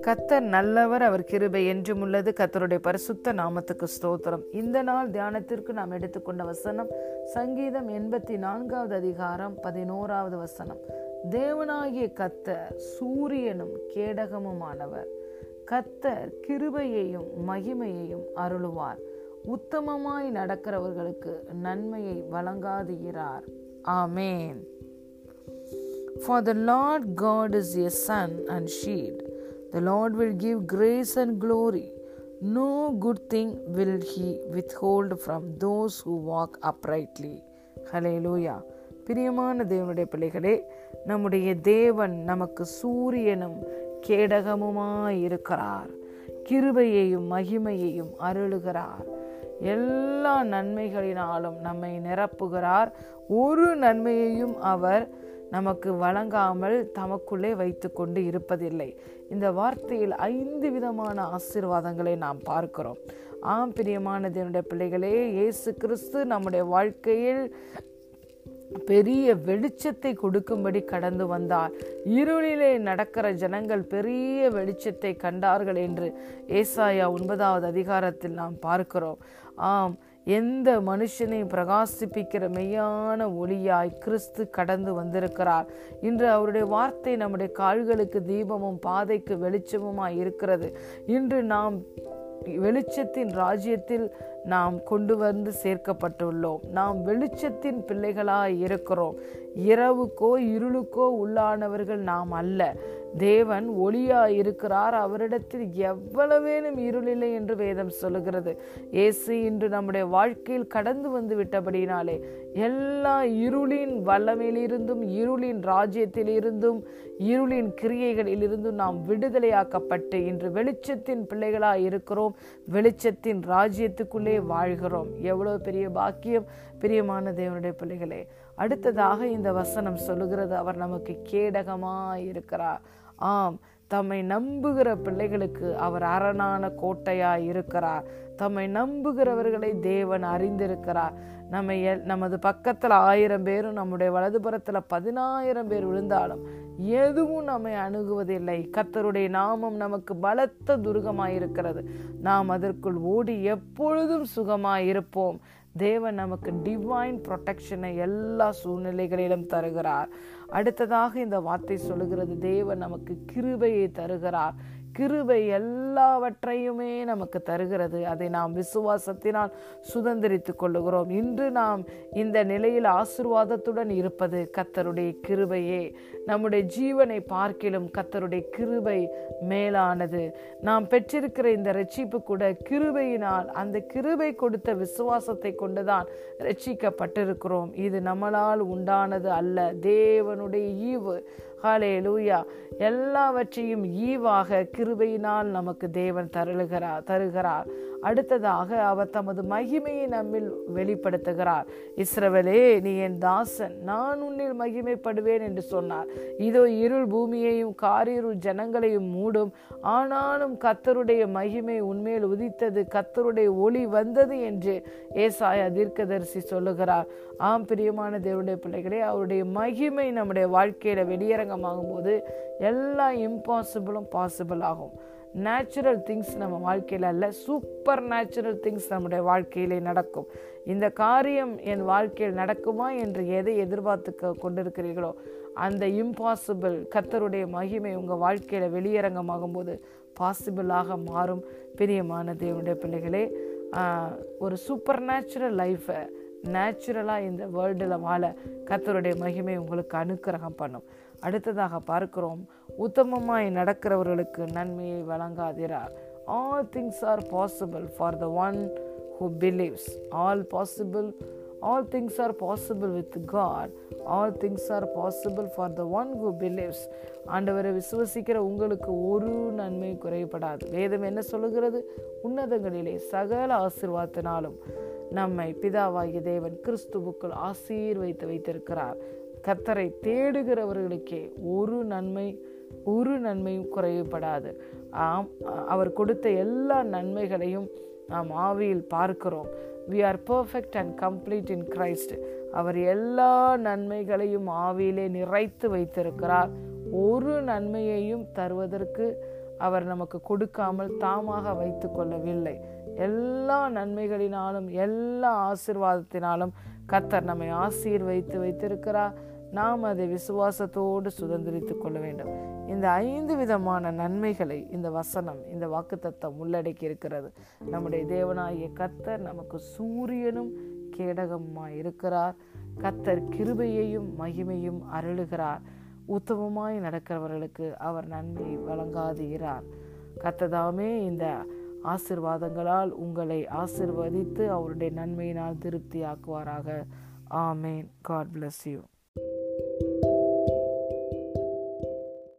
கத்தர் நல்லவர் அவர் கிருபை என்றும் உள்ளது. கத்தருடைய பரிசுத்த நாமத்துக்கு ஸ்தோத்திரம். இந்த நாள் தியானத்திற்கு நாம் எடுத்துக்கொண்ட வசனம் சங்கீதம் எண்பத்தி நான்காவது அதிகாரம் பதினோராவது வசனம். தேவனாகிய கத்தர் சூரியனும் கேடகமுமானவர். கத்தர் கிருபையையும் மகிமையையும் அருளுவார். உத்தமமாய் நடக்கிறவர்களுக்கு நன்மையை வழங்காதுகிறார் ஆமேன். For the Lord God is a sun and shield. The Lord will give grace and glory. No good thing will He withhold from those who walk uprightly. Hallelujah. பிரியமான தேவனுடைய பிள்ளைகளே நம்முடைய தேவன் நமக்கு சூரியனும் கேடகமுமாயிருக்கிறார் கிருபையையும் மகிமையையும் அருளுகிறார் எல்லா நன்மைகளினாலும் நம்மை நிரப்புகிறார் ஒரு நன்மையையும் அவர் நமக்கு வழங்காமல் தமக்குள்ளே வைத்து கொண்டு இருப்பதில்லை. இந்த வார்த்தையில் ஐந்து விதமான ஆசீர்வாதங்களை நாம் பார்க்கிறோம். ஆம் பிரியமான தேவனுடைய பிள்ளைகளே இயேசு கிறிஸ்து நம்முடைய வாழ்க்கையில் பெரிய வெளிச்சத்தை கொடுக்கும்படி கடந்து வந்தார். இருளிலே நடக்கிற ஜனங்கள் பெரிய வெளிச்சத்தை கண்டார்கள் என்று ஏசாயா ஒன்பதாவது அதிகாரத்தில் நாம் பார்க்கிறோம். ஆம் எந்த மனுஷனையும் பிரகாசிப்பிக்கிற மெய்யான ஒளியாய் கிறிஸ்து கடந்து வந்திருக்கிறார். இன்று அவருடைய வார்த்தை நம்முடைய கால்களுக்கு தீபமும் பாதைக்கு வெளிச்சமுமாய் இருக்கிறது. இன்று நாம் வெளிச்சத்தின் ராஜ்யத்தில் நாம் கொண்டு வந்து சேர்க்கப்பட்டுள்ளோம். நாம் வெளிச்சத்தின் பிள்ளைகளாய் இருக்கிறோம். இரவுக்கோ இருளுக்கோ உள்ளானவர்கள் நாம் அல்ல. தேவன் ஒளியா இருக்கிறார் அவரிடத்தில் எவ்வளவேனும் இருளில்லை என்று வேதம் சொல்லுகிறது. இயேசு இன்று நம்முடைய வாழ்க்கையில் கடந்து வந்து விட்டபடினாலே எல்லா இருளின் வல்லமையிலிருந்தும் இருளின் ராஜ்யத்திலிருந்தும் இருளின் கிரியைகளிலிருந்தும் நாம் விடுதலையாக்கப்பட்டு இன்று வெளிச்சத்தின் பிள்ளைகளாக இருக்கிறோம். வெளிச்சத்தின் ராஜ்யத்துக்குள்ளே வாழ்கிறோம். எவ்வளோ பெரிய பாக்கியம். பிரியமான தேவனுடைய பிள்ளைகளே அடுத்ததாக இந்த வசனம் சொல்லுகிறது அவர் நமக்கு கேடகமாக இருக்கிறார். ஆம் தம்மை நம்புகிற பிள்ளைகளுக்கு அவர் அரணான கோட்டையாய் இருக்கிறார். தம்மை நம்புகிறவர்களை தேவன் அறிந்திருக்கிறார். நம்ம நமது பக்கத்தில் ஆயிரம் பேரும் நம்முடைய வலதுபுறத்தில் பதினாயிரம் பேர் விழுந்தாலும் எதுவும் நம்மை அணுகுவதில்லை. கத்தருடைய நாமம் நமக்கு பலத்த துருகமாயிருக்கிறது நாம் அதற்குள் ஓடி எப்பொழுதும் சுகமாயிருப்போம் தேவன் நமக்கு டிவைன் ப்ரொடெக்ஷனை எல்லா சூழ்நிலைகளிலும் தருகிறார். அடுத்ததாக இந்த வார்த்தை சொல்லுகிறது தேவன் நமக்கு கிருபையை தருகிறார். கிருபை எல்லாவற்றையுமே நமக்கு தருகிறது. அதை நாம் விசுவாசத்தினால் சுதந்திரித்து கொள்ளுகிறோம். இன்று நாம் இந்த நிலையில் ஆசிர்வாதத்துடன் இருப்பது கத்தருடைய கிருபையே. நம்முடைய ஜீவனை பார்க்கிலும் கத்தருடைய கிருபை மேலானது. நாம் பெற்றிருக்கிற இந்த ரட்சிப்பு கூட கிருபையினால் அந்த கிருபை கொடுத்த விசுவாசத்தை கொண்டுதான் ரட்சிக்கப்பட்டிருக்கிறோம் இது நம்மளால் உண்டானது அல்ல. தேவனுடைய ஈவு. ஹாலே லூயா எல்லாவற்றையும் ஈவாக கிருபையினால் நமக்கு தேவன் தருளுகிறார் தருகிறார். அடுத்ததாக அவர் தமது மகிமையை நம்மில் வெளிப்படுத்துகிறார். இஸ்ரவலே நீ என் தாசன் நான் உன்னில் மகிமைப்படுவேன் என்று சொன்னார். இதோ இருள் பூமியையும் காரிருள் ஜனங்களையும் மூடும். ஆனாலும் கத்தருடைய மகிமை உண்மையில் உதித்தது கத்தருடைய ஒளி வந்தது என்று ஏசாய தீர்க்கதரிசி சொல்லுகிறார். ஆம் பிரியமான தேவனுடைய பிள்ளைகளே அவருடைய மகிமை நம்முடைய வாழ்க்கையில வெளியரங்கமாகும் போது எல்லா இம்பாசிபிளும் பாசிபிள் ஆகும். நேச்சுரல் திங்ஸ் நம்ம வாழ்க்கையில் அல்ல சூப்பர் நேச்சுரல் திங்ஸ் நம்முடைய வாழ்க்கையிலே நடக்கும். இந்த காரியம் என் வாழ்க்கையில் நடக்குமா என்று எதை எதிர்பார்த்து கொண்டிருக்கிறீர்களோ அந்த இம்பாசிபிள் கத்தருடைய மகிமை உங்கள் வாழ்க்கையில் வெளியரங்கமாகும் போது பாசிபிளாக மாறும். பிரியமான தேவனுடைய பிள்ளைகளே ஒரு சூப்பர் நேச்சுரல் லைஃப்பை நேச்சுரலாக இந்த வேர்ல்டில் வாழ கத்தருடைய மகிமை உங்களுக்கு அனுக்கிரகம் பண்ணும். அடுத்ததாக பார்க்கிறோம். உத்தமமாய் நடக்கிறவர்களுக்கு நன்மையை வழங்காதிரார் all things are possible for the one who believes all possible all things are possible with God all things are possible for the one who believes ஆண்டவரை விசுவசிக்கிற உங்களுக்கு ஒரு நன்மை குறைபடாது வேதம் என்ன சொல்லுகிறது? உன்னதங்களிலே சகல ஆசிர்வாதத்தினாலும் நம்மை பிதாவாகிய தேவன் கிறிஸ்துவுக்குள் ஆசீர்வைத்து வைத்திருக்கிறார். கத்தரை தேடுகிறவர்களுக்கே ஒரு நன்மை ஒரு நன்மையும் குறைவுபடாது. ஆம் அவர் கொடுத்த எல்லா நன்மைகளையும் நாம் ஆவியில் பார்க்கிறோம். We are perfect and complete in Christ அவர் எல்லா நன்மைகளையும் ஆவியிலே நிறைத்து வைத்திருக்கிறார். ஒரு நன்மையையும் தருவதற்கு அவர் நமக்கு கொடுக்காமல் தாமாக வைத்து கொள்ளவில்லை. எல்லா நன்மைகளினாலும் எல்லா ஆசிர்வாதத்தினாலும் கத்தர் நம்மை ஆசீர்வைத்து வைத்திருக்கிறார். நாம் அதை விசுவாசத்தோடு சுதந்திரித்து கொள்ள வேண்டும். இந்த ஐந்து விதமான நன்மைகளை இந்த வசனம் இந்த வாக்குத்தத்தம் உள்ளடக்கி இருக்கிறது. நம்முடைய தேவனாகிய கத்தர் நமக்கு சூரியனும் கேடகமாய் இருக்கிறார். கத்தர் கிருபையையும் மகிமையும் அருளுகிறார். உத்தமமாய் நடக்கிறவர்களுக்கு அவர் நன்மை வழங்காதுகிறார் கத்ததாமே இந்த ஆசிர்வாதங்களால் உங்களை ஆசிர்வதித்து அவருடைய நன்மையினால் திருப்தி ஆக்குவாராக ஆமேன். God bless you